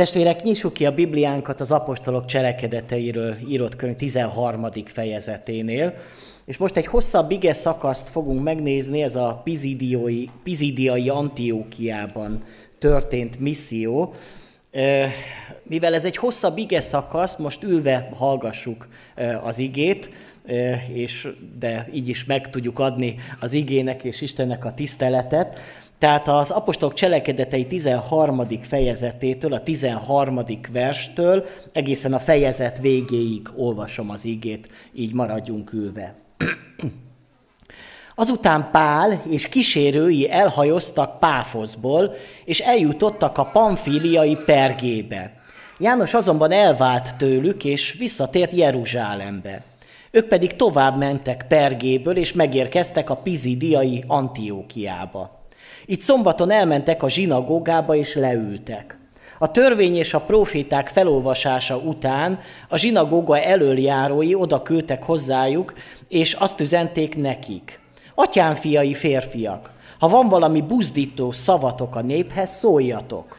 Testvérek, nyissuk ki a Bibliánkat az apostolok cselekedeteiről írott könyv 13. fejezeténél, és most egy hosszabb ige szakaszt fogunk megnézni, ez a pizidiai, pizidiai Antiókiában történt misszió. Mivel ez egy hosszabb ige szakasz, most ülve hallgassuk az igét, és de így is meg tudjuk adni az igének és Istennek a tiszteletet. Tehát az apostolok cselekedetei 13. fejezetétől, a 13. verstől egészen a fejezet végéig olvasom az igét, így maradjunk ülve. Azután Pál és kísérői elhajoztak Páfoszból, és eljutottak a pamfíliai Pergébe. János azonban elvált tőlük, és visszatért Jeruzsálembe. Ők pedig tovább mentek Pergéből, és megérkeztek a pizidiai Antiókiába. Itt szombaton elmentek a zsinagógába és leültek. A törvény és a proféták felolvasása után a zsinagóga elöljárói oda küldtek hozzájuk, és azt üzenték nekik. Atyám fiai férfiak, ha van valami buzdító szavatok a néphez, szóljatok.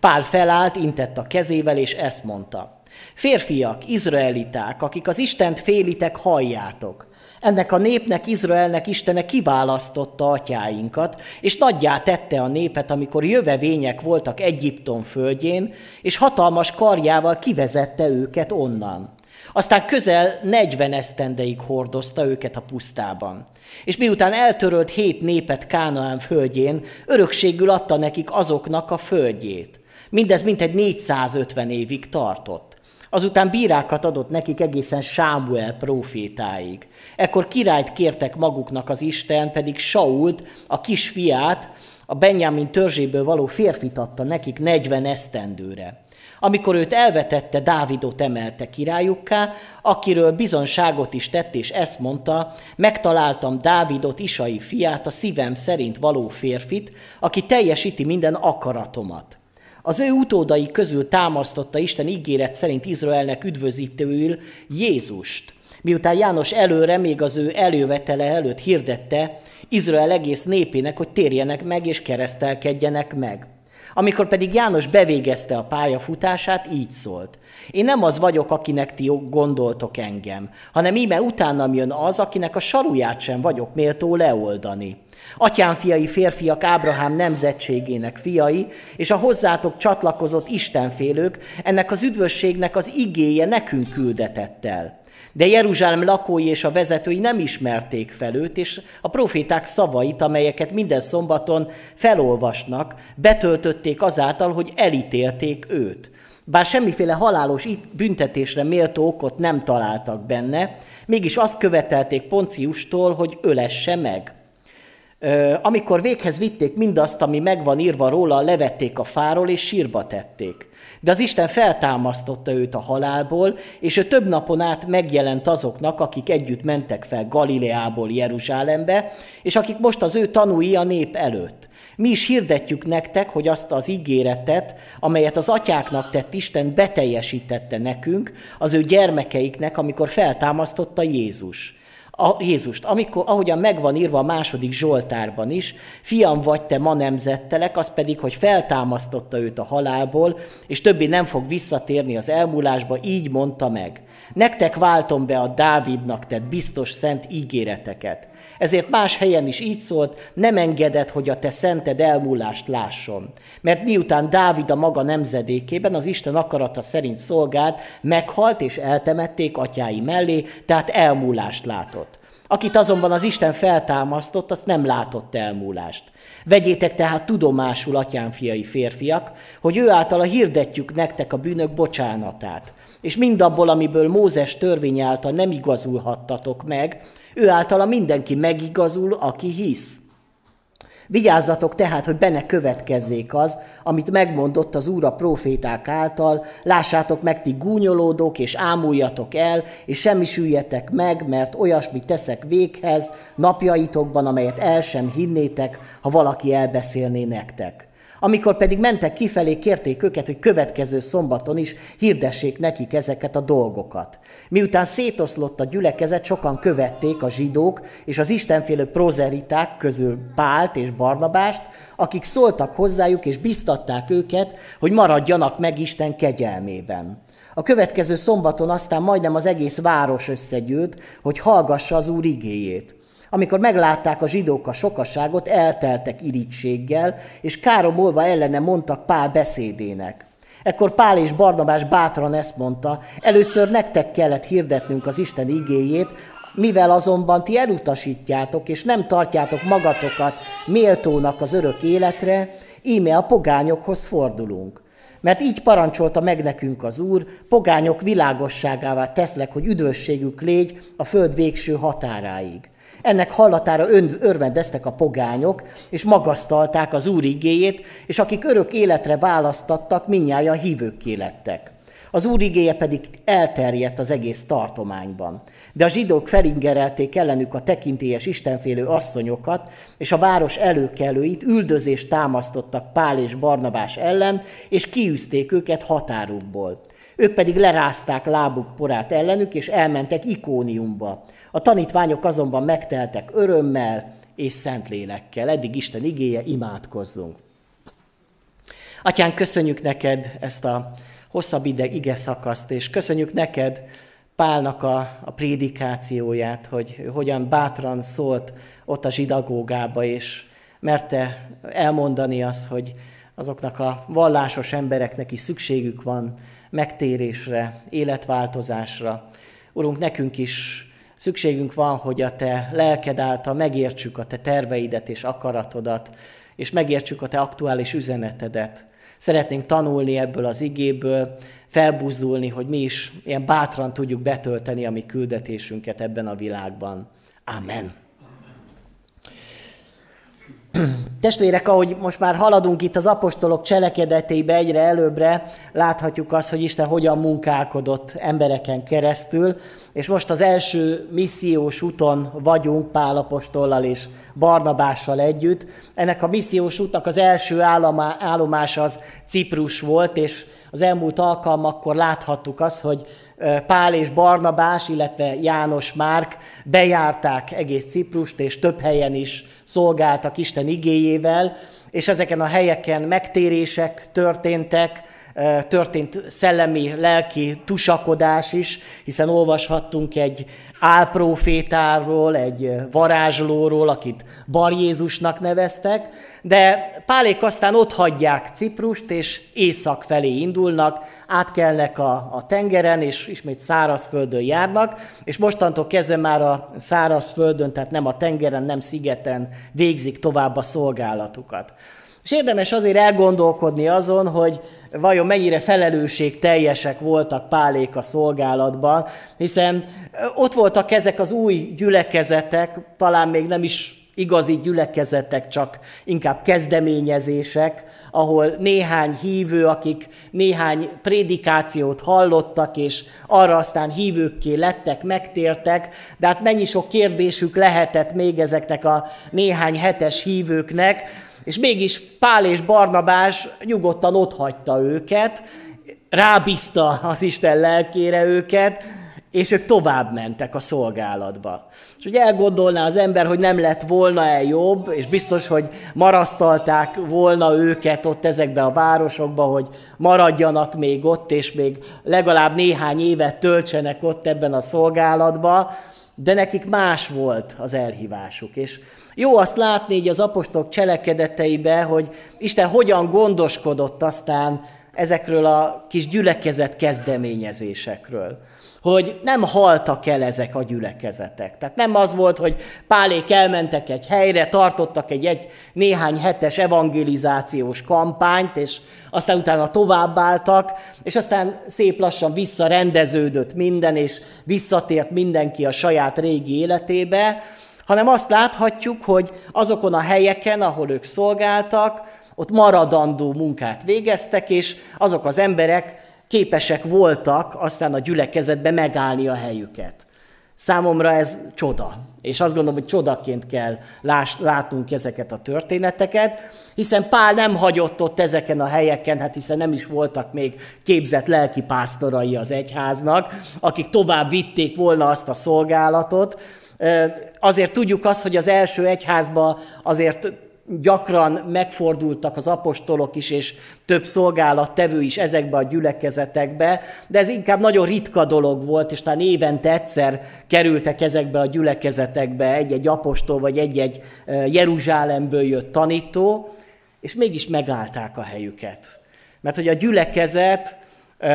Pál felállt, intett a kezével, és ezt mondta. Férfiak, izraeliták, akik az Istent félitek, halljátok. Ennek a népnek, Izraelnek Istene kiválasztotta atyáinkat, és nagyjá tette a népet, amikor jövevények voltak Egyiptom földjén, és hatalmas karjával kivezette őket onnan. Aztán közel 40 esztendeig hordozta őket a pusztában. És miután eltörölt hét népet Kánaán földjén, örökségül adta nekik azoknak a földjét. Mindez mintegy 450 évig tartott. Azután bírákat adott nekik egészen Sámuel profétáig. Ekkor királyt kértek maguknak az Isten, pedig Sault, a kisfiát, a Benjamin törzséből való férfit adta nekik 40 esztendőre. Amikor őt elvetette, Dávidot emelte királyukká, akiről bizonságot is tett, és ezt mondta, megtaláltam Dávidot, Isai fiát, a szívem szerint való férfit, aki teljesíti minden akaratomat. Az ő utódai közül támasztotta Isten ígéret szerint Izraelnek üdvözítőül Jézust. Miután János előre, még az ő elővetele előtt hirdette Izrael egész népének, hogy térjenek meg és keresztelkedjenek meg. Amikor pedig János bevégezte a pályafutását, így szólt. Én nem az vagyok, akinek ti gondoltok engem, hanem íme utánam jön az, akinek a saruját sem vagyok méltó leoldani. Atyám fiai férfiak Ábrahám nemzetségének fiai, és a hozzátok csatlakozott istenfélők, ennek az üdvösségnek az igéje nekünk küldetett el. De Jeruzsálem lakói és a vezetői nem ismerték fel őt, és a proféták szavait, amelyeket minden szombaton felolvasnak, betöltötték azáltal, hogy elítélték őt. Bár semmiféle halálos büntetésre méltó okot nem találtak benne, mégis azt követelték Ponciustól, hogy ölesse meg. Amikor véghez vitték mindazt, ami megvan írva róla, levették a fáról és sírba tették. De az Isten feltámasztotta őt a halálból, és ő több napon át megjelent azoknak, akik együtt mentek fel Galileából Jeruzsálembe, és akik most az ő tanúi a nép előtt. Mi is hirdetjük nektek, hogy azt az ígéretet, amelyet az atyáknak tett Isten beteljesítette nekünk, az ő gyermekeiknek, amikor feltámasztotta Jézus a Jézust, amikor, ahogyan megvan írva a második Zsoltárban is, fiam vagy te ma nemzettelek, az pedig, hogy feltámasztotta őt a halálból, és többé nem fog visszatérni az elmúlásba, így mondta meg. Nektek váltom be a Dávidnak tett biztos szent ígéreteket. Ezért más helyen is így szólt, nem engedett, hogy a te szented elmúlást lásson. Mert miután Dávid a maga nemzedékében az Isten akarata szerint szolgált, meghalt és eltemették atyái mellé, tehát elmúlást látott. Akit azonban az Isten feltámasztott, azt nem látott elmúlást. Vegyétek tehát tudomásul, atyám fiai férfiak, hogy ő által hirdetjük nektek a bűnök bocsánatát. És mindabból, amiből Mózes törvény által nem igazulhattatok meg, ő általa mindenki megigazul, aki hisz. Vigyázzatok tehát, hogy benne következzék az, amit megmondott az Úr a proféták által, lássátok meg ti gúnyolódók, és ámuljatok el, és semmisüljetek meg, mert olyasmit teszek véghez napjaitokban, amelyet el sem hinnétek, ha valaki elbeszélné nektek. Amikor pedig mentek kifelé, kérték őket, hogy következő szombaton is hirdessék nekik ezeket a dolgokat. Miután szétoszlott a gyülekezet, sokan követték a zsidók és az istenfélő prozeriták közül Pált és Barnabást, akik szóltak hozzájuk és biztatták őket, hogy maradjanak meg Isten kegyelmében. A következő szombaton aztán majdnem az egész város összegyűlt, hogy hallgassa az Úr igéjét. Amikor meglátták a zsidók a sokaságot, elteltek irítséggel, és káromolva ellene mondtak Pál beszédének. Ekkor Pál és Barnabás bátran ezt mondta, először nektek kellett hirdetnünk az Isten igéjét, mivel azonban ti elutasítjátok, és nem tartjátok magatokat méltónak az örök életre, íme a pogányokhoz fordulunk. Mert így parancsolta meg nekünk az Úr, pogányok világosságává teszlek, hogy üdvösségük légy a föld végső határáig. Ennek hallatára örvendeztek a pogányok, és magasztalták az Úr igéjét, és akik örök életre választattak, minnyáján hívőkké lettek. Az Úr igéje pedig elterjedt az egész tartományban. De a zsidók felingerelték ellenük a tekintélyes istenfélő asszonyokat, és a város előkelőit üldözést támasztottak Pál és Barnabás ellen, és kiűzték őket határukból. Ők pedig lerázták lábuk porát ellenük, és elmentek Ikóniumba. A tanítványok azonban megteltek örömmel és szentlélekkel. Eddig Isten igéje, imádkozzunk. Atyán, köszönjük neked ezt a hosszabb ide, ige szakaszt, és köszönjük neked Pálnak a, a prédikációját, hogy hogyan bátran szólt ott a zsidagógába, és merte elmondani azt, hogy azoknak a vallásos embereknek is szükségük van megtérésre, életváltozásra. Urunk, nekünk is szükségünk van, hogy a Te lelked által megértsük a Te terveidet és akaratodat, és megértsük a Te aktuális üzenetedet. Szeretnénk tanulni ebből az igéből, felbuzdulni, hogy mi is ilyen bátran tudjuk betölteni a mi küldetésünket ebben a világban. Amen. Testvérek, ahogy most már haladunk itt az apostolok cselekedeteibe egyre előbbre, láthatjuk azt, hogy Isten hogyan munkálkodott embereken keresztül, és most az első missziós úton vagyunk Pál apostollal és Barnabással együtt. Ennek a missziós útnak az első állomása az Ciprus volt, és az elmúlt alkalmakkor láthattuk azt, hogy Pál és Barnabás, illetve János Márk bejárták egész Ciprust, és több helyen is szolgáltak Isten igéjével, és ezeken a helyeken megtérések történtek, történt szellemi, lelki tusakodás is, hiszen olvashattunk egy álprofétáról, egy varázslóról, akit Bar Jézusnak neveztek, de Pálék aztán ott hagyják Ciprust, és észak felé indulnak, átkelnek a, a tengeren, és ismét szárazföldön járnak, és mostantól kezdve már a szárazföldön, tehát nem a tengeren, nem szigeten végzik tovább a szolgálatukat. És érdemes azért elgondolkodni azon, hogy vajon mennyire felelősség teljesek voltak Pálék a szolgálatban, hiszen ott voltak ezek az új gyülekezetek, talán még nem is igazi gyülekezetek, csak inkább kezdeményezések, ahol néhány hívő, akik néhány prédikációt hallottak, és arra aztán hívőkké lettek, megtértek, de hát mennyi sok kérdésük lehetett még ezeknek a néhány hetes hívőknek, és mégis Pál és Barnabás nyugodtan otthagyta őket, rábízta az Isten lelkére őket, és ők tovább mentek a szolgálatba. És ugye elgondolná az ember, hogy nem lett volna-e jobb, és biztos, hogy marasztalták volna őket ott ezekbe a városokba, hogy maradjanak még ott, és még legalább néhány évet töltsenek ott ebben a szolgálatba, de nekik más volt az elhívásuk. És jó azt látni így az apostolok cselekedeteibe, hogy Isten hogyan gondoskodott aztán ezekről a kis gyülekezet kezdeményezésekről. Hogy nem haltak el ezek a gyülekezetek. Tehát nem az volt, hogy pálék elmentek egy helyre, tartottak egy, egy néhány hetes evangelizációs kampányt, és aztán utána továbbáltak, és aztán szép lassan visszarendeződött minden, és visszatért mindenki a saját régi életébe, hanem azt láthatjuk, hogy azokon a helyeken, ahol ők szolgáltak, ott maradandó munkát végeztek, és azok az emberek képesek voltak aztán a gyülekezetbe megállni a helyüket. Számomra ez csoda, és azt gondolom, hogy csodaként kell látnunk ezeket a történeteket, hiszen Pál nem hagyott ott ezeken a helyeken, hát hiszen nem is voltak még képzett lelkipásztorai az egyháznak, akik tovább vitték volna azt a szolgálatot. Azért tudjuk azt, hogy az első egyházba azért gyakran megfordultak az apostolok is, és több szolgálattevő is ezekbe a gyülekezetekbe, de ez inkább nagyon ritka dolog volt, és talán évente egyszer kerültek ezekbe a gyülekezetekbe egy-egy apostol, vagy egy-egy Jeruzsálemből jött tanító, és mégis megállták a helyüket. Mert hogy a gyülekezet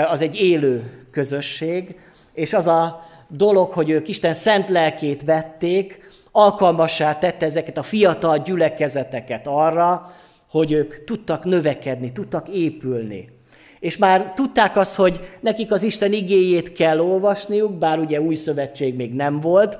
az egy élő közösség, és az a dolog, hogy ők Isten szent lelkét vették, alkalmassá tette ezeket a fiatal gyülekezeteket arra, hogy ők tudtak növekedni, tudtak épülni. És már tudták azt, hogy nekik az Isten igéjét kell olvasniuk, bár ugye új szövetség még nem volt,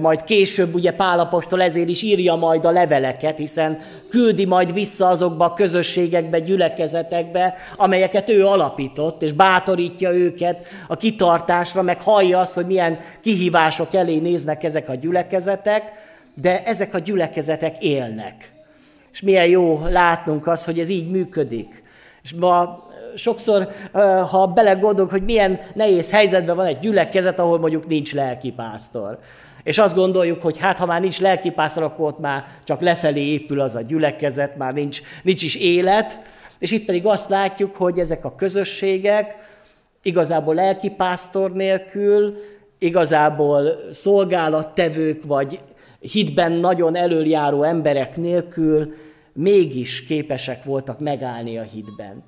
majd később ugye Pálapostól ezért is írja majd a leveleket, hiszen küldi majd vissza azokba a közösségekbe, gyülekezetekbe, amelyeket ő alapított, és bátorítja őket a kitartásra, meg hallja azt, hogy milyen kihívások elé néznek ezek a gyülekezetek, de ezek a gyülekezetek élnek. És milyen jó látnunk azt, hogy ez így működik. És ma sokszor, ha belegondolunk, hogy milyen nehéz helyzetben van egy gyülekezet, ahol mondjuk nincs lelkipásztor. És azt gondoljuk, hogy hát ha már nincs lelkipásztor, akkor ott már csak lefelé épül az a gyülekezet, már nincs, nincs is élet. És itt pedig azt látjuk, hogy ezek a közösségek igazából lelkipásztor nélkül, igazából szolgálattevők vagy hitben nagyon előjáró emberek nélkül mégis képesek voltak megállni a hitben.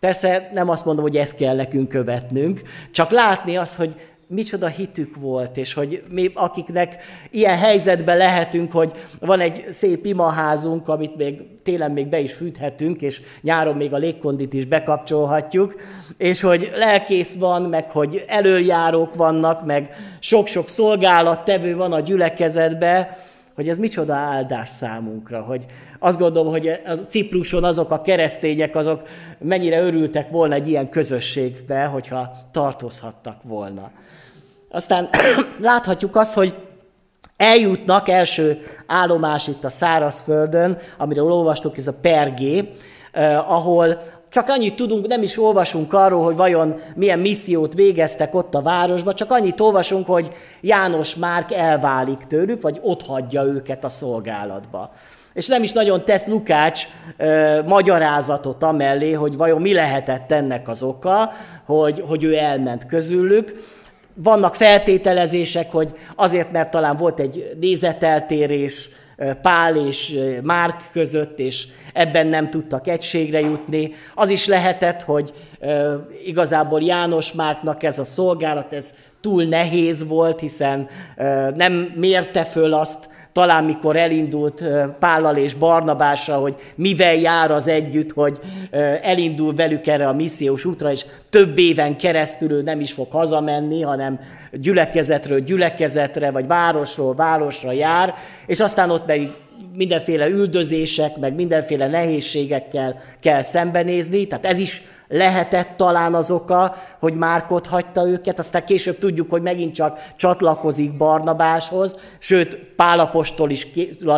Persze nem azt mondom, hogy ezt kell nekünk követnünk, csak látni azt, hogy micsoda hitük volt, és hogy mi, akiknek ilyen helyzetben lehetünk, hogy van egy szép imaházunk, amit még télen még be is fűthetünk, és nyáron még a légkondit is bekapcsolhatjuk, és hogy lelkész van, meg hogy elöljárók vannak, meg sok-sok szolgálattevő van a gyülekezetbe, hogy ez micsoda áldás számunkra, hogy azt gondolom, hogy a Cipruson azok a keresztények, azok mennyire örültek volna egy ilyen közösségbe, hogyha tartozhattak volna. Aztán láthatjuk azt, hogy eljutnak első állomás itt a szárazföldön, amiről olvastuk, ez a Pergé, eh, ahol csak annyit tudunk, nem is olvasunk arról, hogy vajon milyen missziót végeztek ott a városban, csak annyit olvasunk, hogy János Márk elválik tőlük, vagy ott hagyja őket a szolgálatba. És nem is nagyon tesz Lukács ö, magyarázatot amellé, hogy vajon mi lehetett ennek az oka, hogy, hogy ő elment közülük. Vannak feltételezések, hogy azért, mert talán volt egy nézeteltérés Pál és Márk között, és ebben nem tudtak egységre jutni. Az is lehetett, hogy igazából János Márknak ez a szolgálat, ez túl nehéz volt, hiszen nem mérte föl azt, talán mikor elindult Pállal és Barnabásra, hogy mivel jár az együtt, hogy elindul velük erre a missziós útra, és több éven keresztül ő nem is fog hazamenni, hanem gyülekezetről gyülekezetre, vagy városról városra jár, és aztán ott pedig mindenféle üldözések, meg mindenféle nehézségekkel kell szembenézni, tehát ez is lehetett talán az oka, hogy Márkot hagyta őket, aztán később tudjuk, hogy megint csak csatlakozik Barnabáshoz, sőt Pálapostól is,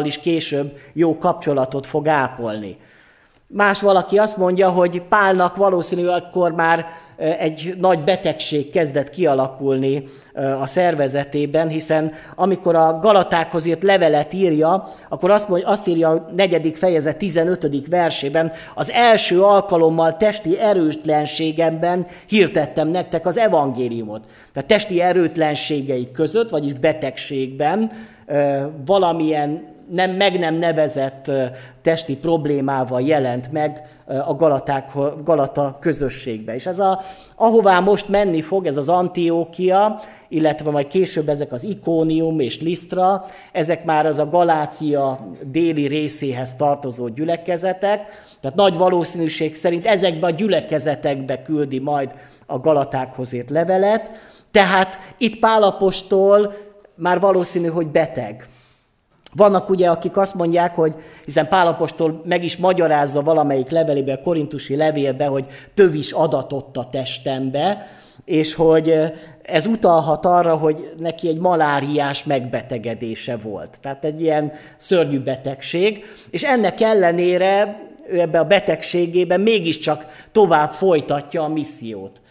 is később jó kapcsolatot fog ápolni. Más valaki azt mondja, hogy Pálnak valószínűleg akkor már egy nagy betegség kezdett kialakulni a szervezetében, hiszen amikor a Galatákhoz írt levelet írja, akkor azt, mondja, azt írja a negyedik fejezet 15. versében, az első alkalommal testi erőtlenségemben hirdettem nektek az evangéliumot. Tehát testi erőtlenségeik között, vagyis betegségben valamilyen nem, meg nem nevezett testi problémával jelent meg a Galaták, Galata közösségbe. És ez a, ahová most menni fog, ez az Antiókia, illetve majd később ezek az Ikónium és Lisztra, ezek már az a Galácia déli részéhez tartozó gyülekezetek, tehát nagy valószínűség szerint ezekbe a gyülekezetekbe küldi majd a Galatákhoz ért levelet, tehát itt Pálapostól már valószínű, hogy beteg. Vannak ugye, akik azt mondják, hogy hiszen Pálapostól meg is magyarázza valamelyik levelében, a korintusi levélbe, hogy tövis adatott a testembe, és hogy ez utalhat arra, hogy neki egy maláriás megbetegedése volt. Tehát egy ilyen szörnyű betegség, és ennek ellenére ő ebbe a betegségében mégiscsak tovább folytatja a missziót.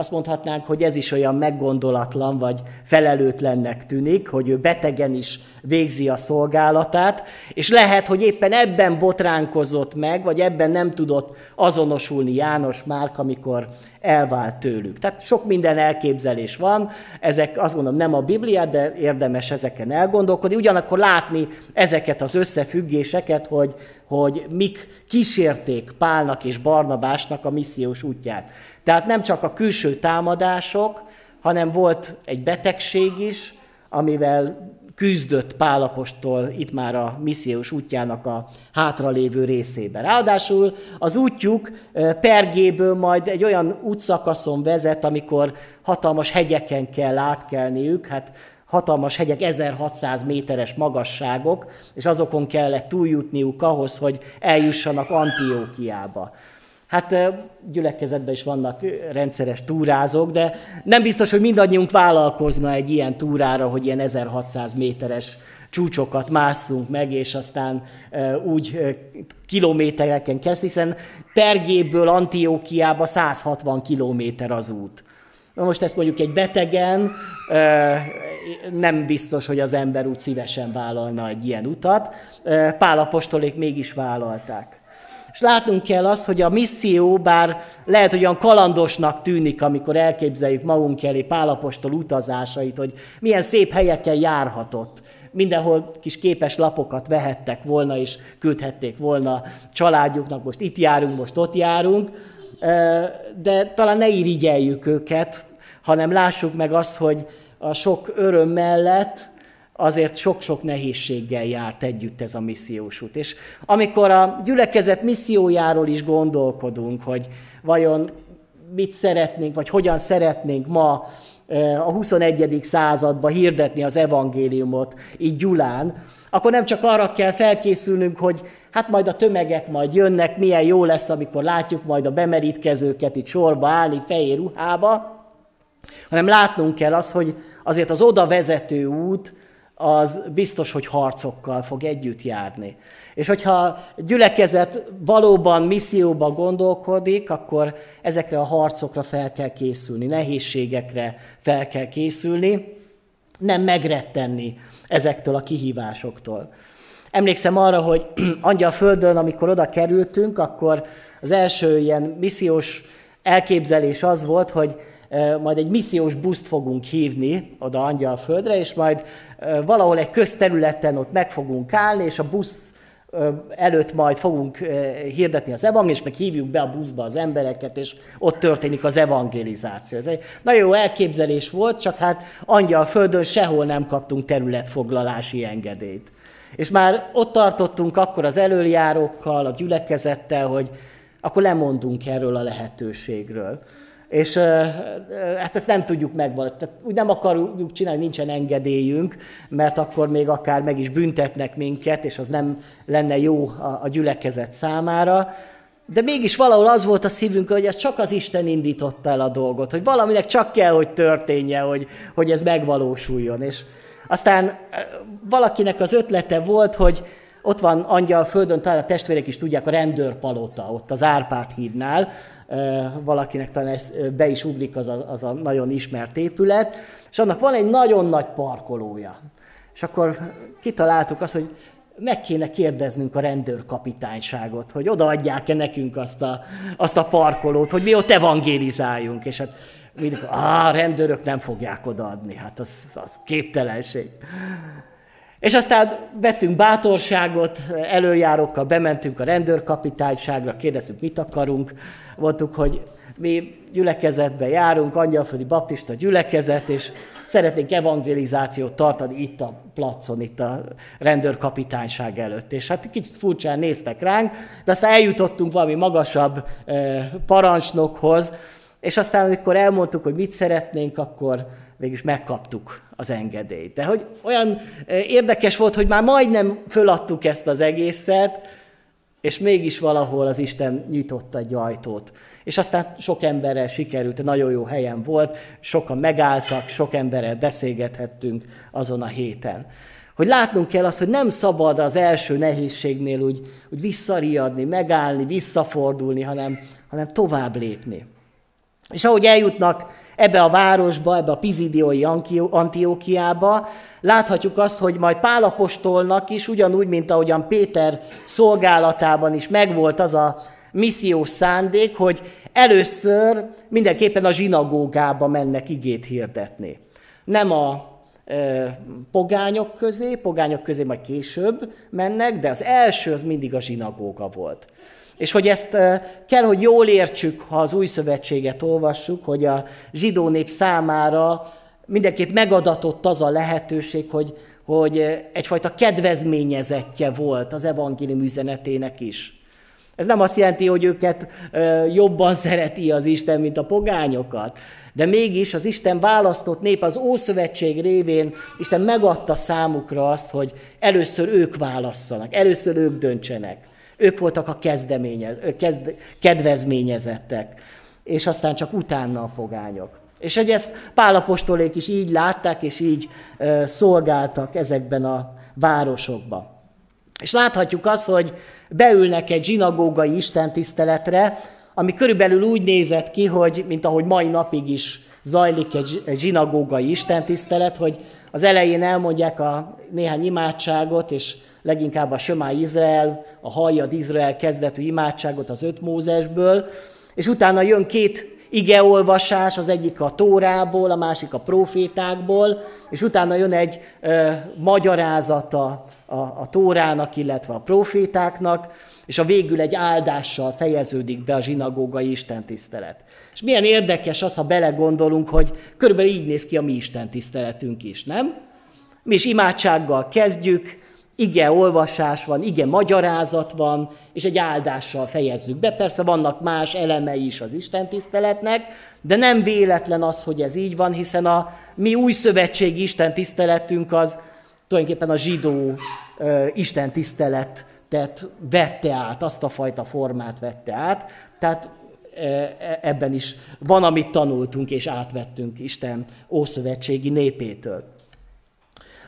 Azt mondhatnánk, hogy ez is olyan meggondolatlan vagy felelőtlennek tűnik, hogy ő betegen is végzi a szolgálatát, és lehet, hogy éppen ebben botránkozott meg, vagy ebben nem tudott azonosulni János Márk, amikor elvált tőlük. Tehát sok minden elképzelés van, ezek azt mondom nem a Biblia, de érdemes ezeken elgondolkodni, ugyanakkor látni ezeket az összefüggéseket, hogy, hogy mik kísérték Pálnak és Barnabásnak a missziós útját. Tehát nem csak a külső támadások, hanem volt egy betegség is, amivel küzdött Pálapostól itt már a missziós útjának a hátralévő részében. Ráadásul az útjuk Pergéből majd egy olyan útszakaszon vezet, amikor hatalmas hegyeken kell átkelniük, hát hatalmas hegyek, 1600 méteres magasságok, és azokon kellett túljutniuk ahhoz, hogy eljussanak Antiókiába. Hát gyülekezetben is vannak rendszeres túrázók, de nem biztos, hogy mindannyiunk vállalkozna egy ilyen túrára, hogy ilyen 1600 méteres csúcsokat másszunk meg, és aztán úgy kilométereken kezd, hiszen Pergéből Antiókiába 160 kilométer az út. Na most ezt mondjuk egy betegen nem biztos, hogy az ember úgy szívesen vállalna egy ilyen utat. Pálapostolék mégis vállalták. És látnunk kell azt, hogy a misszió, bár lehet, hogy olyan kalandosnak tűnik, amikor elképzeljük magunk elé Pálapostól utazásait, hogy milyen szép helyeken járhatott. Mindenhol kis képes lapokat vehettek volna, és küldhették volna családjuknak, most itt járunk, most ott járunk, de talán ne irigyeljük őket, hanem lássuk meg azt, hogy a sok öröm mellett azért sok-sok nehézséggel járt együtt ez a missziós út. És amikor a gyülekezet missziójáról is gondolkodunk, hogy vajon mit szeretnénk, vagy hogyan szeretnénk ma a 21. században hirdetni az evangéliumot így Gyulán, akkor nem csak arra kell felkészülnünk, hogy hát majd a tömegek majd jönnek, milyen jó lesz, amikor látjuk majd a bemerítkezőket itt sorba állni fehér ruhába, hanem látnunk kell az, hogy azért az oda vezető út az biztos, hogy harcokkal fog együtt járni. És hogyha gyülekezet valóban misszióba gondolkodik, akkor ezekre a harcokra fel kell készülni, nehézségekre fel kell készülni, nem megrettenni ezektől a kihívásoktól. Emlékszem arra, hogy Angyal Földön, amikor oda kerültünk, akkor az első ilyen missziós elképzelés az volt, hogy majd egy missziós buszt fogunk hívni oda Angyalföldre, és majd valahol egy közterületen ott meg fogunk állni, és a busz előtt majd fogunk hirdetni az evangéliumot, meg hívjuk be a buszba az embereket, és ott történik az evangelizáció. Ez egy nagyon jó elképzelés volt, csak hát angyal földön sehol nem kaptunk területfoglalási engedélyt. És már ott tartottunk akkor az előjárókkal, a gyülekezettel, hogy akkor lemondunk erről a lehetőségről. És hát ezt nem tudjuk megvalósítani. Tehát úgy nem akarjuk csinálni, nincsen engedélyünk, mert akkor még akár meg is büntetnek minket, és az nem lenne jó a, a gyülekezet számára. De mégis valahol az volt a szívünk, hogy ez csak az Isten indította el a dolgot, hogy valaminek csak kell, hogy történje, hogy, hogy ez megvalósuljon. És aztán valakinek az ötlete volt, hogy ott van angyal földön, talán a testvérek is tudják, a rendőrpalota, ott az Árpád hídnál, valakinek talán ez be is ugrik az a, az a nagyon ismert épület, és annak van egy nagyon nagy parkolója. És akkor kitaláltuk azt, hogy meg kéne kérdeznünk a rendőrkapitányságot, hogy odaadják-e nekünk azt a, azt a parkolót, hogy mi ott evangélizáljunk. És hát mindig, a rendőrök nem fogják odaadni, hát az, az képtelenség. És aztán vettünk bátorságot, előjárókkal bementünk a rendőrkapitányságra, kérdeztük, mit akarunk. Mondtuk, hogy mi gyülekezetbe járunk, angyalföldi baptista gyülekezet, és szeretnénk evangelizációt tartani itt a placon, itt a rendőrkapitányság előtt. És hát kicsit furcsán néztek ránk, de aztán eljutottunk valami magasabb eh, parancsnokhoz, és aztán, amikor elmondtuk, hogy mit szeretnénk, akkor végülis megkaptuk az engedélyt. De hogy olyan érdekes volt, hogy már majdnem föladtuk ezt az egészet, És mégis valahol az Isten nyitotta egy ajtót. És aztán sok emberrel sikerült, nagyon jó helyen volt, sokan megálltak, sok emberrel beszélgethettünk azon a héten. Hogy látnunk kell azt, hogy nem szabad az első nehézségnél úgy, úgy visszariadni, megállni, visszafordulni, hanem, hanem tovább lépni. És ahogy eljutnak ebbe a városba, ebbe a Pizidiói Antiókiába, láthatjuk azt, hogy majd Pálapostolnak is, ugyanúgy, mint ahogyan Péter szolgálatában is megvolt az a missziós szándék, hogy először mindenképpen a zsinagógába mennek igét hirdetni. Nem a e, pogányok közé, pogányok közé majd később mennek, de az első az mindig a zsinagóga volt. És hogy ezt kell, hogy jól értsük, ha az új szövetséget olvassuk, hogy a zsidó nép számára mindenképp megadatott az a lehetőség, hogy, hogy egyfajta kedvezményezettje volt az evangélium üzenetének is. Ez nem azt jelenti, hogy őket jobban szereti az Isten, mint a pogányokat, de mégis az Isten választott nép az Ószövetség révén Isten megadta számukra azt, hogy először ők válasszanak, először ők döntsenek. Ők voltak a kezdeménye, kezd, kedvezményezettek, és aztán csak utána a pogányok. És hogy ezt Pálapostolék is így látták, és így uh, szolgáltak ezekben a városokban. És láthatjuk azt, hogy beülnek egy zsinagógai istentiszteletre, ami körülbelül úgy nézett ki, hogy mint ahogy mai napig is zajlik egy zsinagógai istentisztelet, hogy az elején elmondják a néhány imádságot, és leginkább a Sömá Izrael, a Hajjad Izrael kezdetű imádságot az öt Mózesből, és utána jön két igeolvasás, az egyik a Tórából, a másik a profétákból, és utána jön egy ö, magyarázata a, a Tórának, illetve a profétáknak, és a végül egy áldással fejeződik be a zsinagógai istentisztelet. És milyen érdekes az, ha belegondolunk, hogy körülbelül így néz ki a mi istentiszteletünk is, nem? Mi is imádsággal kezdjük, ige olvasás van, ige magyarázat van, és egy áldással fejezzük be. Persze vannak más elemei is az Isten tiszteletnek, de nem véletlen az, hogy ez így van, hiszen a mi új szövetségi Isten tiszteletünk az tulajdonképpen a zsidó uh, Isten tiszteletet vette át, azt a fajta formát vette át. Tehát ebben is van, amit tanultunk és átvettünk Isten ószövetségi népétől.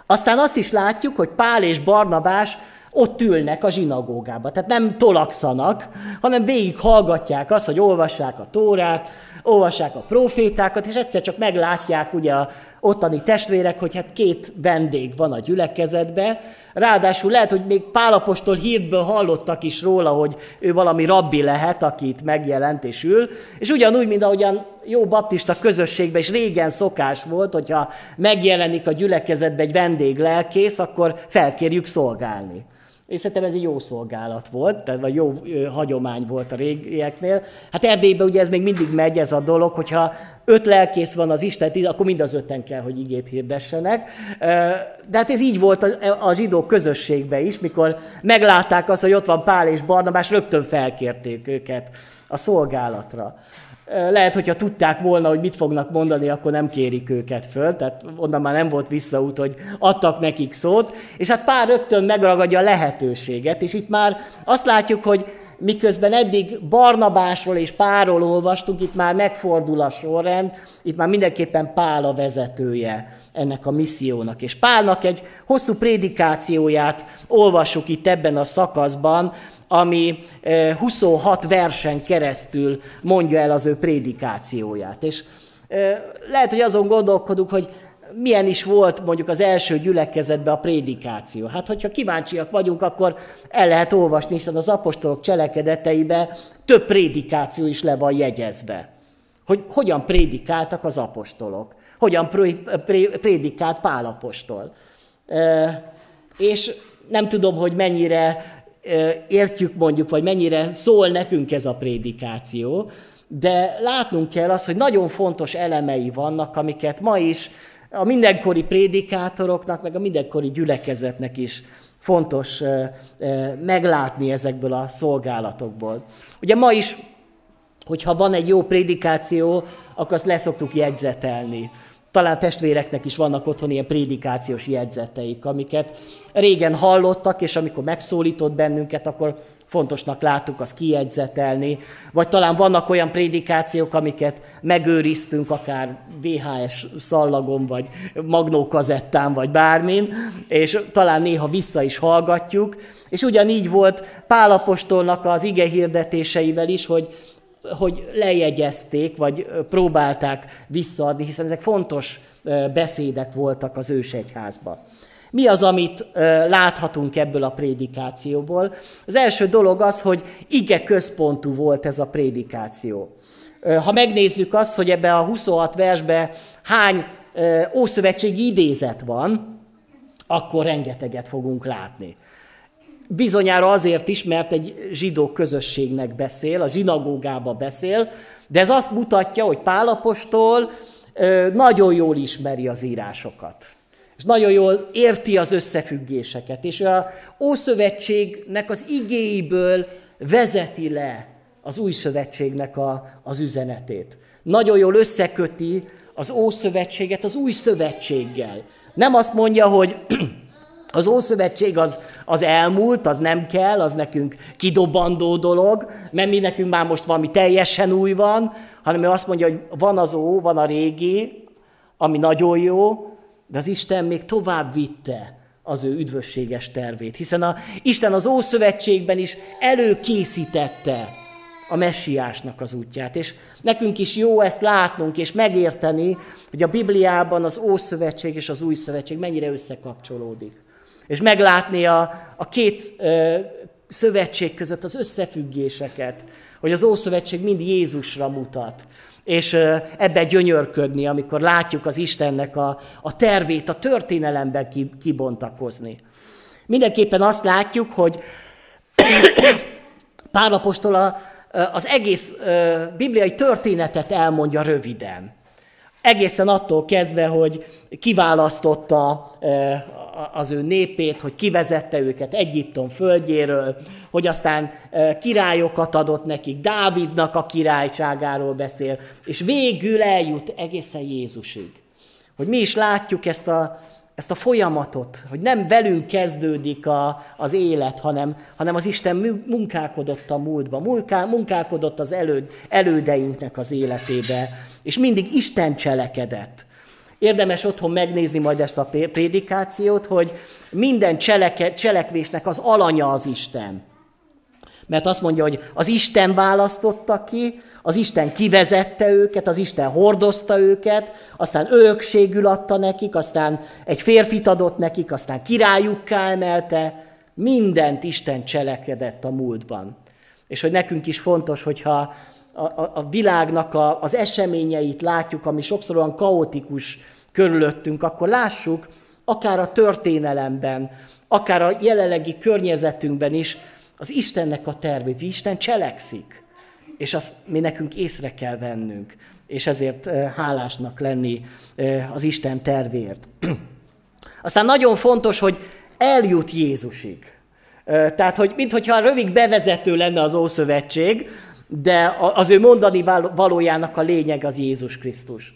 Aztán azt is látjuk, hogy Pál és Barnabás ott ülnek a zsinagógába. Tehát nem tolakszanak, hanem végig hallgatják azt, hogy olvassák a Tórát, olvassák a profétákat, és egyszer csak meglátják ugye a ottani testvérek, hogy hát két vendég van a gyülekezetbe, ráadásul lehet, hogy még Pálapostól hírből hallottak is róla, hogy ő valami rabbi lehet, aki itt megjelent és ül, és ugyanúgy, mint ahogyan jó baptista közösségben is régen szokás volt, hogyha megjelenik a gyülekezetbe egy vendég lelkész, akkor felkérjük szolgálni. És szerintem ez egy jó szolgálat volt, tehát vagy jó hagyomány volt a régieknél. Hát Erdélyben ugye ez még mindig megy ez a dolog, hogyha öt lelkész van az Isten, akkor mind az öten kell, hogy igét hirdessenek. De hát ez így volt a, a zsidó közösségben is, mikor meglátták azt, hogy ott van Pál és Barnabás, rögtön felkérték őket a szolgálatra. Lehet, hogyha tudták volna, hogy mit fognak mondani, akkor nem kérik őket föl, tehát onnan már nem volt visszaút, hogy adtak nekik szót, és hát pár rögtön megragadja a lehetőséget, és itt már azt látjuk, hogy miközben eddig Barnabásról és Páról olvastunk, itt már megfordul a sorrend, itt már mindenképpen Pál a vezetője ennek a missziónak. És Pálnak egy hosszú prédikációját olvassuk itt ebben a szakaszban, ami 26 versen keresztül mondja el az ő prédikációját. És lehet, hogy azon gondolkodunk, hogy milyen is volt mondjuk az első gyülekezetben a prédikáció. Hát, hogyha kíváncsiak vagyunk, akkor el lehet olvasni, hiszen az apostolok cselekedeteibe több prédikáció is le van jegyezve. Hogy hogyan prédikáltak az apostolok, hogyan prédikált Pál apostol. És nem tudom, hogy mennyire értjük mondjuk, vagy mennyire szól nekünk ez a prédikáció, de látnunk kell az, hogy nagyon fontos elemei vannak, amiket ma is a mindenkori prédikátoroknak, meg a mindenkori gyülekezetnek is fontos meglátni ezekből a szolgálatokból. Ugye ma is, hogyha van egy jó prédikáció, akkor azt leszoktuk jegyzetelni. Talán testvéreknek is vannak otthon ilyen prédikációs jegyzeteik, amiket régen hallottak, és amikor megszólított bennünket, akkor fontosnak láttuk az kijegyzetelni, vagy talán vannak olyan prédikációk, amiket megőriztünk, akár VHS szallagon, vagy magnókazettán, vagy bármin, és talán néha vissza is hallgatjuk. És ugyanígy volt Pálapostolnak az ige hirdetéseivel is, hogy hogy lejegyezték, vagy próbálták visszaadni, hiszen ezek fontos beszédek voltak az ősegyházban. Mi az, amit láthatunk ebből a prédikációból? Az első dolog az, hogy ige központú volt ez a prédikáció. Ha megnézzük azt, hogy ebbe a 26 versbe hány ószövetségi idézet van, akkor rengeteget fogunk látni. Bizonyára azért is, mert egy zsidó közösségnek beszél, a zsinagógába beszél, de ez azt mutatja, hogy Pálapostól nagyon jól ismeri az írásokat. És nagyon jól érti az összefüggéseket. És a Ószövetségnek az igéiből vezeti le az új szövetségnek a, az üzenetét. Nagyon jól összeköti az Ószövetséget az új szövetséggel. Nem azt mondja, hogy az Ószövetség az, az elmúlt, az nem kell, az nekünk kidobandó dolog, mert mi nekünk már most valami teljesen új van, hanem ő azt mondja, hogy van az Ó, van a régi, ami nagyon jó, de az Isten még tovább vitte az ő üdvösséges tervét, hiszen a, Isten az Ószövetségben is előkészítette a messiásnak az útját. És nekünk is jó ezt látnunk és megérteni, hogy a Bibliában az Ószövetség és az Új Szövetség mennyire összekapcsolódik. És meglátni a, a két ö, szövetség között az összefüggéseket, hogy az Ószövetség mind Jézusra mutat, és ebbe gyönyörködni, amikor látjuk az Istennek a, a tervét a történelemben kibontakozni. Mindenképpen azt látjuk, hogy Pálapostól az egész bibliai történetet elmondja röviden. Egészen attól kezdve, hogy kiválasztotta az ő népét, hogy kivezette őket Egyiptom földjéről, hogy aztán királyokat adott nekik, Dávidnak a királyságáról beszél, és végül eljut egészen Jézusig. Hogy mi is látjuk ezt a, ezt a folyamatot, hogy nem velünk kezdődik a, az élet, hanem, hanem az Isten munkálkodott a múltba, munkálkodott az előd, elődeinknek az életébe, és mindig Isten cselekedett. Érdemes otthon megnézni majd ezt a prédikációt, hogy minden cseleke, cselekvésnek az alanya az Isten. Mert azt mondja, hogy az Isten választotta ki, az Isten kivezette őket, az Isten hordozta őket, aztán örökségül adta nekik, aztán egy férfit adott nekik, aztán királyukká emelte. Mindent Isten cselekedett a múltban. És hogy nekünk is fontos, hogyha a, a, világnak a, az eseményeit látjuk, ami sokszor olyan kaotikus körülöttünk, akkor lássuk, akár a történelemben, akár a jelenlegi környezetünkben is az Istennek a tervét, hogy Isten cselekszik, és azt mi nekünk észre kell vennünk, és ezért hálásnak lenni az Isten tervért. Aztán nagyon fontos, hogy eljut Jézusig. Tehát, hogy mintha rövid bevezető lenne az Ószövetség, de az ő mondani valójának a lényeg az Jézus Krisztus.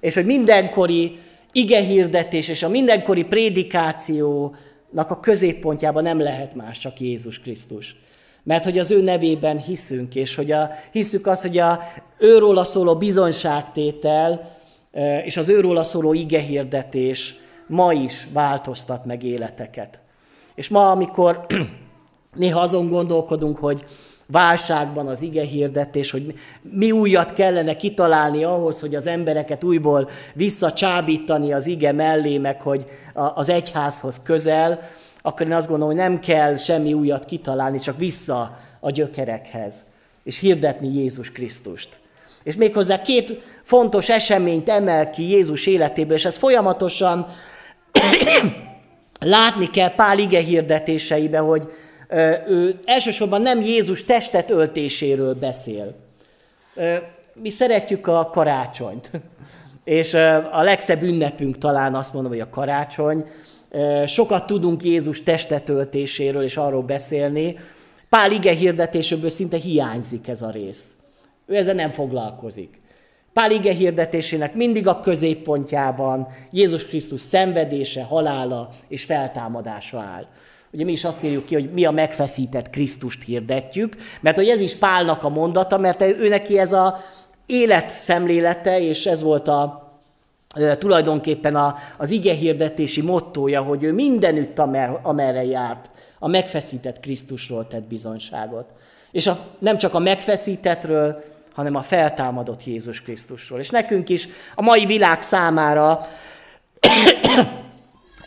És hogy mindenkori igehirdetés és a mindenkori prédikációnak a középpontjában nem lehet más, csak Jézus Krisztus. Mert hogy az ő nevében hiszünk, és hogy a, hiszük azt, hogy a őróla szóló bizonyságtétel és az őróla szóló igehirdetés ma is változtat meg életeket. És ma, amikor néha azon gondolkodunk, hogy válságban az ige hirdetés, hogy mi újat kellene kitalálni ahhoz, hogy az embereket újból visszacsábítani az ige mellé, meg hogy az egyházhoz közel, akkor én azt gondolom, hogy nem kell semmi újat kitalálni, csak vissza a gyökerekhez, és hirdetni Jézus Krisztust. És méghozzá két fontos eseményt emel ki Jézus életéből, és ez folyamatosan látni kell Pál ige hirdetéseibe, hogy ő elsősorban nem Jézus testet öltéséről beszél. Mi szeretjük a karácsonyt, és a legszebb ünnepünk talán azt mondom, hogy a karácsony. Sokat tudunk Jézus testet öltéséről és arról beszélni. Pál ige hirdetéséből szinte hiányzik ez a rész. Ő ezzel nem foglalkozik. Pál ige hirdetésének mindig a középpontjában Jézus Krisztus szenvedése, halála és feltámadása áll. Ugye mi is azt írjuk ki, hogy mi a megfeszített Krisztust hirdetjük, mert hogy ez is Pálnak a mondata, mert ő neki ez a életszemlélete, és ez volt a, tulajdonképpen a, az ige hirdetési mottója, hogy ő mindenütt, amer, amerre járt, a megfeszített Krisztusról tett bizonyságot. És a, nem csak a megfeszítettről, hanem a feltámadott Jézus Krisztusról. És nekünk is a mai világ számára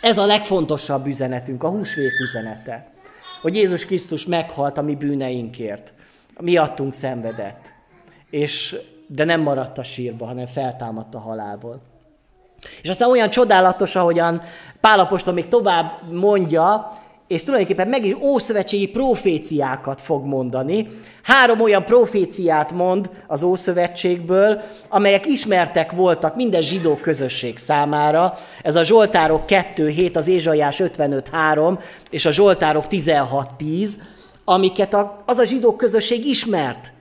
ez a legfontosabb üzenetünk, a húsvét üzenete. Hogy Jézus Krisztus meghalt a mi bűneinkért, miattunk szenvedett. És, de nem maradt a sírba, hanem feltámadt a halálból. És aztán olyan csodálatos, ahogyan Pálapostól még tovább mondja, és tulajdonképpen megint ószövetségi proféciákat fog mondani. Három olyan proféciát mond az Ószövetségből, amelyek ismertek voltak minden zsidó közösség számára. Ez a Zsoltárok 2.7, az Ézsaiás 55.3 és a Zsoltárok 16.10, amiket az a zsidó közösség ismert.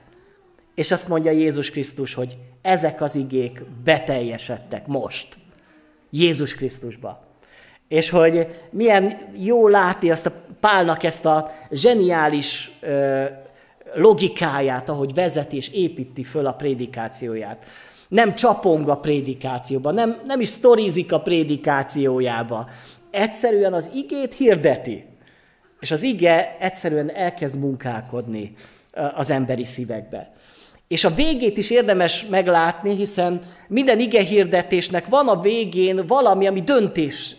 És azt mondja Jézus Krisztus, hogy ezek az igék beteljesedtek most. Jézus Krisztusba és hogy milyen jó látni azt a Pálnak ezt a zseniális ö, logikáját, ahogy vezeti és építi föl a prédikációját. Nem csapong a prédikációba, nem, nem is sztorizik a prédikációjába. Egyszerűen az igét hirdeti. És az ige egyszerűen elkezd munkálkodni az emberi szívekbe. És a végét is érdemes meglátni, hiszen minden ige hirdetésnek van a végén valami, ami döntés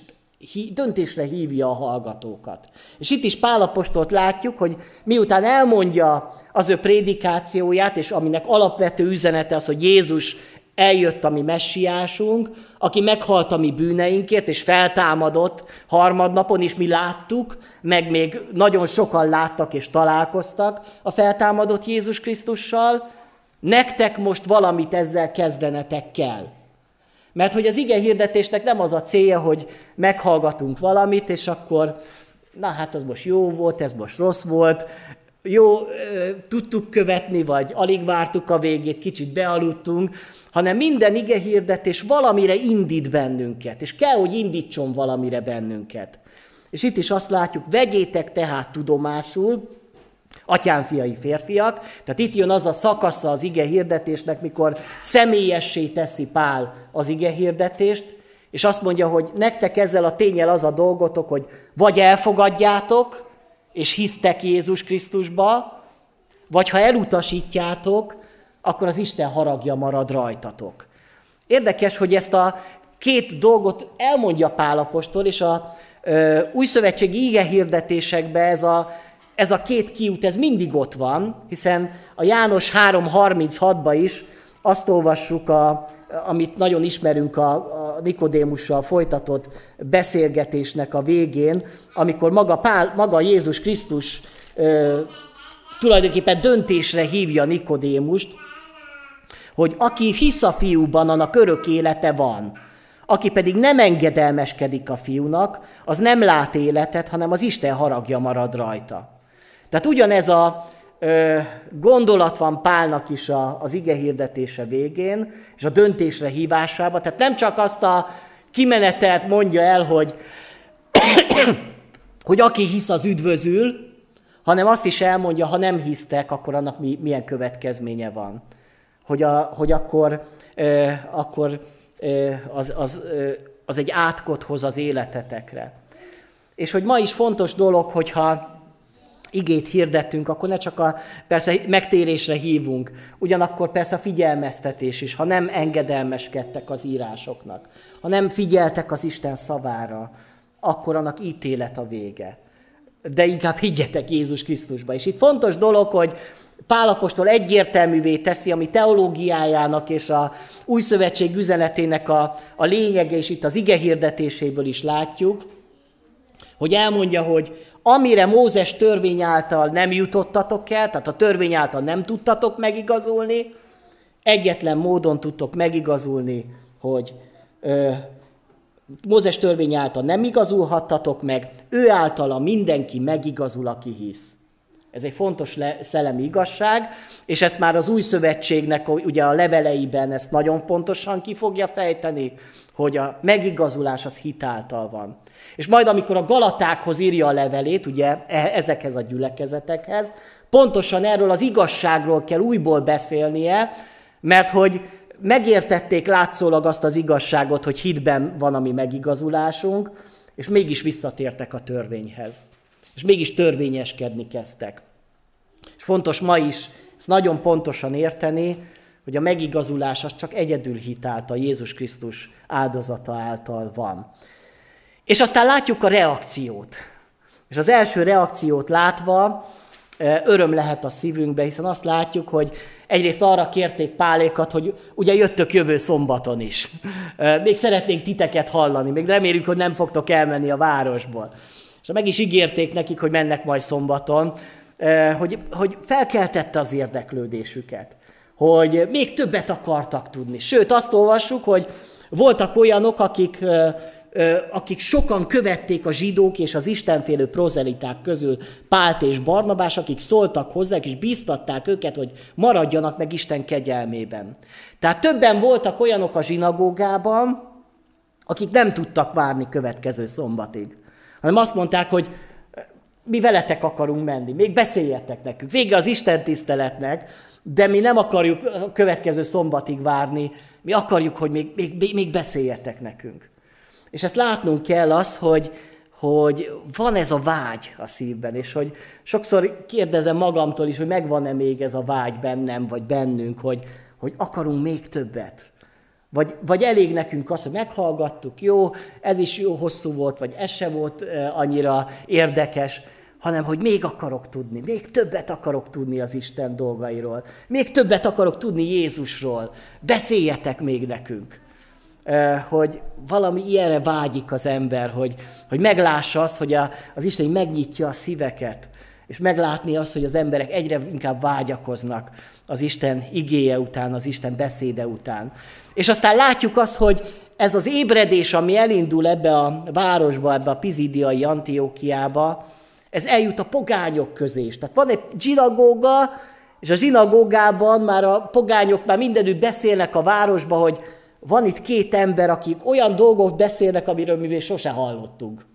döntésre hívja a hallgatókat. És itt is Pálapostolt látjuk, hogy miután elmondja az ő prédikációját, és aminek alapvető üzenete az, hogy Jézus eljött a mi messiásunk, aki meghalt a mi bűneinkért, és feltámadott harmadnapon, és mi láttuk, meg még nagyon sokan láttak és találkoztak a feltámadott Jézus Krisztussal, nektek most valamit ezzel kezdenetek kell. Mert hogy az ige hirdetésnek nem az a célja, hogy meghallgatunk valamit, és akkor, na hát az most jó volt, ez most rossz volt, jó, tudtuk követni, vagy alig vártuk a végét, kicsit bealudtunk, hanem minden ige hirdetés valamire indít bennünket, és kell, hogy indítson valamire bennünket. És itt is azt látjuk, vegyétek tehát tudomásul, atyám fiai férfiak. Tehát itt jön az a szakasza az ige hirdetésnek, mikor személyessé teszi Pál az ige hirdetést, és azt mondja, hogy nektek ezzel a tényel az a dolgotok, hogy vagy elfogadjátok, és hisztek Jézus Krisztusba, vagy ha elutasítjátok, akkor az Isten haragja marad rajtatok. Érdekes, hogy ezt a két dolgot elmondja Pálapostól, és a ö, új szövetségi ige hirdetésekben ez a ez a két kiút, ez mindig ott van, hiszen a János 3.36-ba is azt olvassuk, a, amit nagyon ismerünk a, a Nikodémussal folytatott beszélgetésnek a végén, amikor maga, Pál, maga Jézus Krisztus ö, tulajdonképpen döntésre hívja Nikodémust, hogy aki hisz a fiúban, annak örök élete van. Aki pedig nem engedelmeskedik a fiúnak, az nem lát életet, hanem az Isten haragja marad rajta. Tehát ugyanez a gondolat van Pálnak is a, az ige hirdetése végén, és a döntésre hívásába. Tehát nem csak azt a kimenetelt mondja el, hogy, hogy aki hisz, az üdvözül, hanem azt is elmondja, ha nem hisztek, akkor annak mi, milyen következménye van. Hogy, a, hogy akkor, ö, akkor ö, az, az, ö, az egy átkot hoz az életetekre. És hogy ma is fontos dolog, hogyha igét hirdettünk, akkor ne csak a persze megtérésre hívunk, ugyanakkor persze a figyelmeztetés is, ha nem engedelmeskedtek az írásoknak, ha nem figyeltek az Isten szavára, akkor annak ítélet a vége. De inkább higgyetek Jézus Krisztusba. És itt fontos dolog, hogy Pálapostól egyértelművé teszi, ami teológiájának és a új szövetség üzenetének a, a lényege, és itt az ige hirdetéséből is látjuk, hogy elmondja, hogy amire Mózes törvény által nem jutottatok el, tehát a törvény által nem tudtatok megigazulni, egyetlen módon tudtok megigazulni, hogy ö, Mózes törvény által nem igazulhattatok meg, ő általa mindenki megigazul, aki hisz. Ez egy fontos le, szellemi igazság, és ezt már az új szövetségnek ugye a leveleiben ezt nagyon pontosan ki fogja fejteni, hogy a megigazulás az hitáltal van. És majd, amikor a Galatákhoz írja a levelét, ugye e, ezekhez a gyülekezetekhez, pontosan erről az igazságról kell újból beszélnie, mert hogy megértették látszólag azt az igazságot, hogy hitben van a mi megigazulásunk, és mégis visszatértek a törvényhez. És mégis törvényeskedni kezdtek. És fontos ma is ezt nagyon pontosan érteni, hogy a megigazulás az csak egyedül hit által, Jézus Krisztus áldozata által van. És aztán látjuk a reakciót. És az első reakciót látva öröm lehet a szívünkbe, hiszen azt látjuk, hogy egyrészt arra kérték Pálékat, hogy ugye jöttök jövő szombaton is. Még szeretnénk titeket hallani, még reméljük, hogy nem fogtok elmenni a városból. És meg is ígérték nekik, hogy mennek majd szombaton, hogy, hogy felkeltette az érdeklődésüket, hogy még többet akartak tudni. Sőt, azt olvassuk, hogy voltak olyanok, akik akik sokan követték a zsidók és az istenfélő prozeliták közül Pált és Barnabás, akik szóltak hozzá, és bíztatták őket, hogy maradjanak meg Isten kegyelmében. Tehát többen voltak olyanok a zsinagógában, akik nem tudtak várni következő szombatig, hanem azt mondták, hogy mi veletek akarunk menni, még beszéljetek nekünk. Vége az Isten tiszteletnek, de mi nem akarjuk a következő szombatig várni, mi akarjuk, hogy még, még, még beszéljetek nekünk. És ezt látnunk kell az, hogy, hogy van ez a vágy a szívben, és hogy sokszor kérdezem magamtól is, hogy megvan-e még ez a vágy bennem, vagy bennünk, hogy, hogy akarunk még többet. Vagy, vagy elég nekünk az, hogy meghallgattuk, jó, ez is jó hosszú volt, vagy ez se volt annyira érdekes, hanem hogy még akarok tudni, még többet akarok tudni az Isten dolgairól, még többet akarok tudni Jézusról, beszéljetek még nekünk hogy valami ilyenre vágyik az ember, hogy, hogy meglássa azt, hogy a, az Isten megnyitja a szíveket, és meglátni azt, hogy az emberek egyre inkább vágyakoznak az Isten igéje után, az Isten beszéde után. És aztán látjuk azt, hogy ez az ébredés, ami elindul ebbe a városba, ebbe a pizidiai Antiókiába, ez eljut a pogányok közé is. Tehát van egy zsinagóga, és a zsinagógában már a pogányok már mindenütt beszélnek a városba, hogy van itt két ember, akik olyan dolgok beszélnek, amiről mi még sose hallottunk.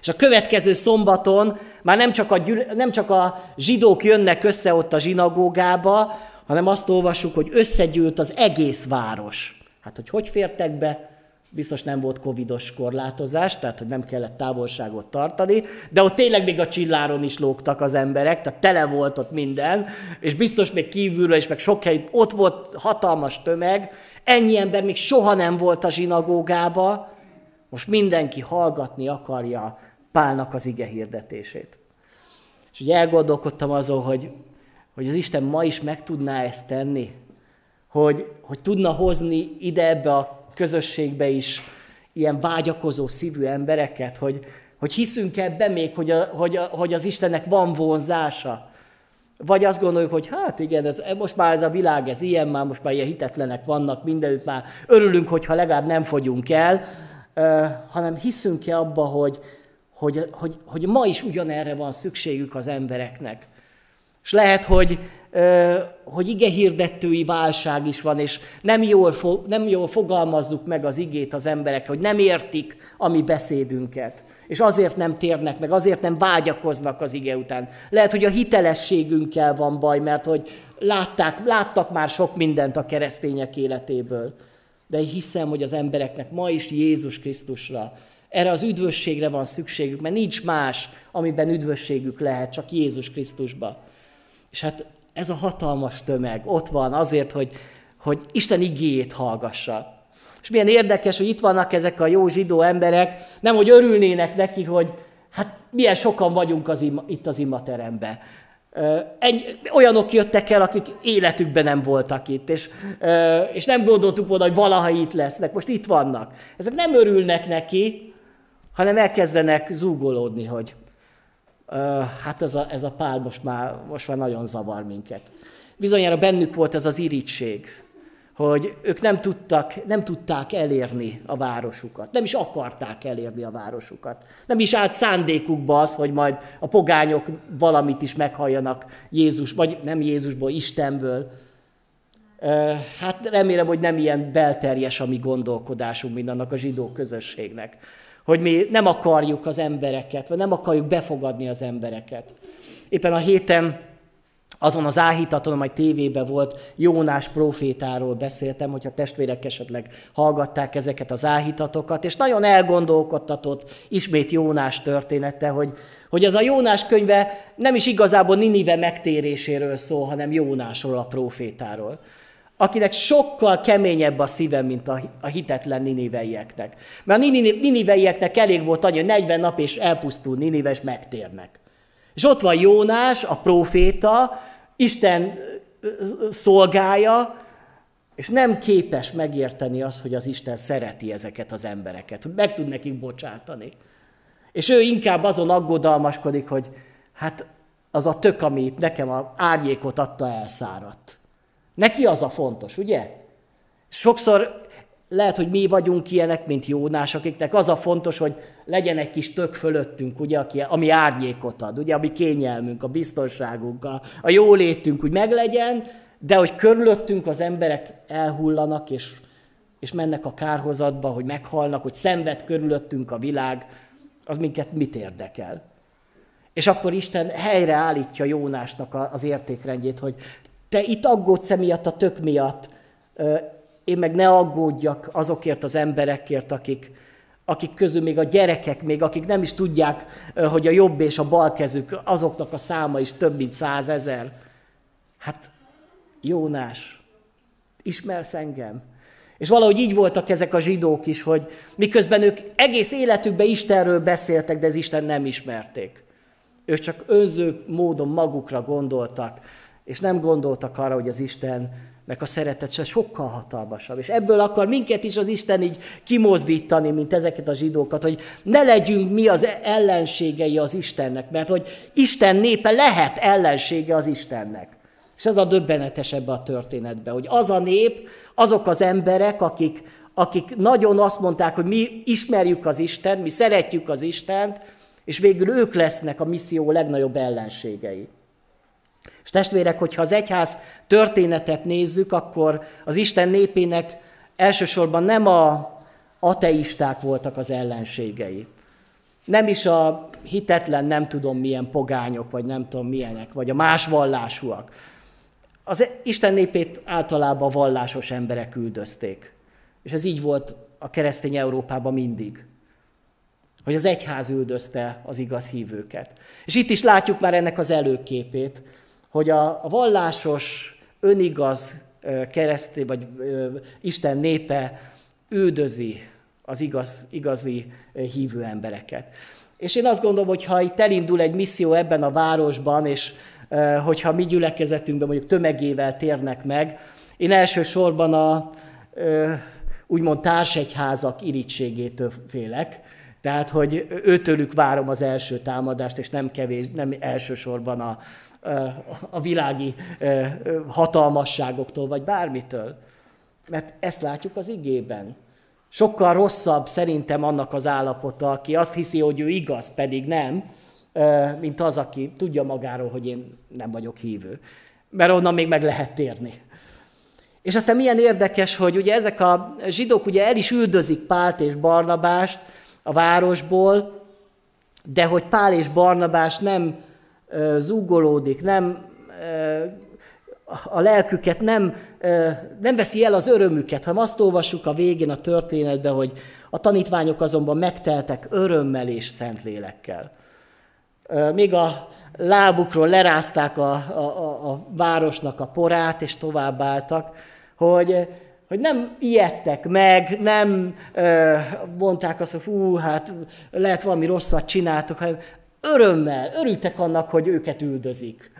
És a következő szombaton már nem csak, a gyűl- nem csak a zsidók jönnek össze ott a zsinagógába, hanem azt olvassuk, hogy összegyűlt az egész város. Hát, hogy hogy fértek be, biztos nem volt covidos korlátozás, tehát hogy nem kellett távolságot tartani, de ott tényleg még a csilláron is lógtak az emberek, tehát tele volt ott minden, és biztos még kívülről is, meg sok hely, ott volt hatalmas tömeg, ennyi ember még soha nem volt a zsinagógába, most mindenki hallgatni akarja Pálnak az ige hirdetését. És ugye elgondolkodtam azon, hogy, hogy az Isten ma is meg tudná ezt tenni, hogy, hogy tudna hozni ide ebbe a közösségbe is ilyen vágyakozó szívű embereket, hogy, hogy hiszünk ebbe még, hogy, a, hogy, a, hogy az Istennek van vonzása. Vagy azt gondoljuk, hogy hát igen, ez, most már ez a világ, ez ilyen, már most már ilyen hitetlenek vannak, mindenütt már örülünk, hogyha legalább nem fogyunk el, hanem hiszünk-e abba, hogy, hogy, hogy, hogy ma is ugyanerre van szükségük az embereknek. És lehet, hogy hogy ige hirdettői válság is van, és nem jól, nem jól fogalmazzuk meg az igét az emberek, hogy nem értik a mi beszédünket. És azért nem térnek meg, azért nem vágyakoznak az ige után. Lehet, hogy a hitelességünkkel van baj, mert hogy látták, láttak már sok mindent a keresztények életéből. De én hiszem, hogy az embereknek ma is Jézus Krisztusra, erre az üdvösségre van szükségük, mert nincs más, amiben üdvösségük lehet, csak Jézus Krisztusba. És hát ez a hatalmas tömeg ott van azért, hogy, hogy Isten igéjét hallgassa. És milyen érdekes, hogy itt vannak ezek a jó zsidó emberek, nem hogy örülnének neki, hogy hát milyen sokan vagyunk az ima, itt az imateremben. Ennyi, olyanok jöttek el, akik életükben nem voltak itt, és, és nem gondoltuk volna, hogy valaha itt lesznek, most itt vannak. Ezek nem örülnek neki, hanem elkezdenek zúgolódni, hogy hát ez a, ez a pál most már, most már nagyon zavar minket. Bizonyára bennük volt ez az irítség, hogy ők nem, tudtak, nem tudták elérni a városukat, nem is akarták elérni a városukat. Nem is állt szándékukba az, hogy majd a pogányok valamit is meghalljanak Jézus, vagy nem Jézusból, Istenből. Hát remélem, hogy nem ilyen belterjes a mi gondolkodásunk, mint annak a zsidó közösségnek. Hogy mi nem akarjuk az embereket, vagy nem akarjuk befogadni az embereket. Éppen a héten azon az áhítaton, amely tévében volt, Jónás profétáról beszéltem, hogyha testvérek esetleg hallgatták ezeket az áhítatokat, és nagyon elgondolkodtatott ismét Jónás története, hogy, hogy az a Jónás könyve nem is igazából Ninive megtéréséről szól, hanem Jónásról, a profétáról akinek sokkal keményebb a szíve, mint a, hitetlen niniveieknek. Mert a niniveieknek elég volt annyi, hogy 40 nap és elpusztul Ninive, és megtérnek. És ott van Jónás, a proféta, Isten szolgája, és nem képes megérteni azt, hogy az Isten szereti ezeket az embereket, hogy meg tud nekik bocsátani. És ő inkább azon aggodalmaskodik, hogy hát az a tök, ami itt nekem a árnyékot adta, elszáradt. Neki az a fontos, ugye? Sokszor lehet, hogy mi vagyunk ilyenek, mint Jónás, akiknek az a fontos, hogy legyen egy kis tök fölöttünk, ugye, ami árnyékot ad, ugye, ami kényelmünk, a biztonságunk, a, a jólétünk úgy meglegyen, de hogy körülöttünk az emberek elhullanak, és, és mennek a kárhozatba, hogy meghalnak, hogy szenved körülöttünk a világ, az minket mit érdekel? És akkor Isten helyreállítja Jónásnak az értékrendjét, hogy te itt aggódsz emiatt a tök miatt, én meg ne aggódjak azokért az emberekért, akik, akik közül még a gyerekek, még akik nem is tudják, hogy a jobb és a bal kezük, azoknak a száma is több mint százezer. Hát Jónás, ismersz engem? És valahogy így voltak ezek a zsidók is, hogy miközben ők egész életükben Istenről beszéltek, de az Isten nem ismerték. Ők csak önző módon magukra gondoltak, és nem gondoltak arra, hogy az Istennek a szeretet sokkal hatalmasabb. És ebből akar minket is az Isten így kimozdítani, mint ezeket a zsidókat, hogy ne legyünk mi az ellenségei az Istennek, mert hogy Isten népe lehet ellensége az Istennek. És ez a döbbenetes ebbe a történetbe, hogy az a nép, azok az emberek, akik, akik nagyon azt mondták, hogy mi ismerjük az Isten, mi szeretjük az Istent, és végül ők lesznek a misszió legnagyobb ellenségei. És testvérek, hogyha az egyház történetet nézzük, akkor az Isten népének elsősorban nem a ateisták voltak az ellenségei. Nem is a hitetlen, nem tudom milyen pogányok, vagy nem tudom milyenek, vagy a más vallásúak. Az Isten népét általában vallásos emberek üldözték. És ez így volt a keresztény Európában mindig. Hogy az egyház üldözte az igaz hívőket. És itt is látjuk már ennek az előképét, hogy a, vallásos, önigaz keresztény vagy Isten népe üldözi az igaz, igazi hívő embereket. És én azt gondolom, hogy ha itt elindul egy misszió ebben a városban, és hogyha mi gyülekezetünkben mondjuk tömegével térnek meg, én elsősorban a úgymond társegyházak irítségétől félek, tehát, hogy őtőlük várom az első támadást, és nem kevés, nem elsősorban a, a világi hatalmasságoktól, vagy bármitől. Mert ezt látjuk az igében. Sokkal rosszabb szerintem annak az állapota, aki azt hiszi, hogy ő igaz, pedig nem, mint az, aki tudja magáról, hogy én nem vagyok hívő. Mert onnan még meg lehet térni. És aztán milyen érdekes, hogy ugye ezek a zsidók ugye el is üldözik Pált és Barnabást a városból, de hogy Pál és Barnabás nem zúgolódik, nem, a lelküket nem, nem veszi el az örömüket, hanem azt olvassuk a végén a történetben, hogy a tanítványok azonban megteltek örömmel és szentlélekkel. Még a lábukról lerázták a, a, a, városnak a porát, és továbbáltak, hogy, hogy nem ijedtek meg, nem ö, mondták azt, hogy fú, hát lehet valami rosszat csináltok, hanem Örömmel, örültek annak, hogy őket üldözik.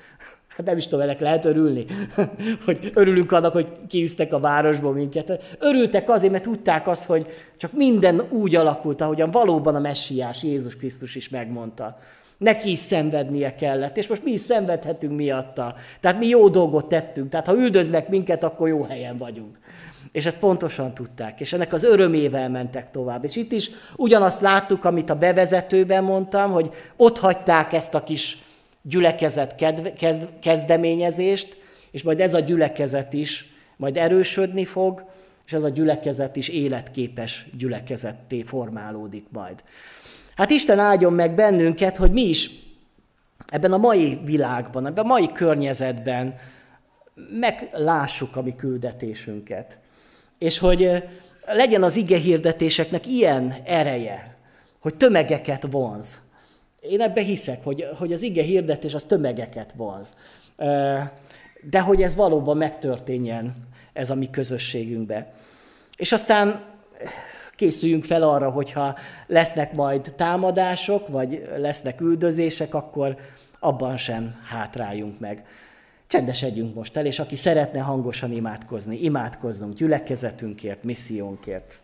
Hát nem is tudom, ennek lehet örülni, hogy örülünk annak, hogy kiűztek a városból minket. Örültek azért, mert tudták azt, hogy csak minden úgy alakult, ahogyan valóban a messiás Jézus Krisztus is megmondta. Neki is szenvednie kellett, és most mi is szenvedhetünk miatta. Tehát mi jó dolgot tettünk, tehát ha üldöznek minket, akkor jó helyen vagyunk. És ezt pontosan tudták, és ennek az örömével mentek tovább. És itt is ugyanazt láttuk, amit a bevezetőben mondtam, hogy ott hagyták ezt a kis gyülekezet kezd, kezdeményezést, és majd ez a gyülekezet is majd erősödni fog, és ez a gyülekezet is életképes gyülekezetté formálódik majd. Hát Isten áldjon meg bennünket, hogy mi is ebben a mai világban, ebben a mai környezetben meglássuk a mi küldetésünket. És hogy legyen az ige hirdetéseknek ilyen ereje, hogy tömegeket vonz. Én ebbe hiszek, hogy, hogy az ige hirdetés az tömegeket vonz. De hogy ez valóban megtörténjen, ez a mi közösségünkbe. És aztán készüljünk fel arra, hogyha lesznek majd támadások, vagy lesznek üldözések, akkor abban sem hátráljunk meg. Csendesedjünk most el, és aki szeretne hangosan imádkozni, imádkozzunk gyülekezetünkért, missziónkért.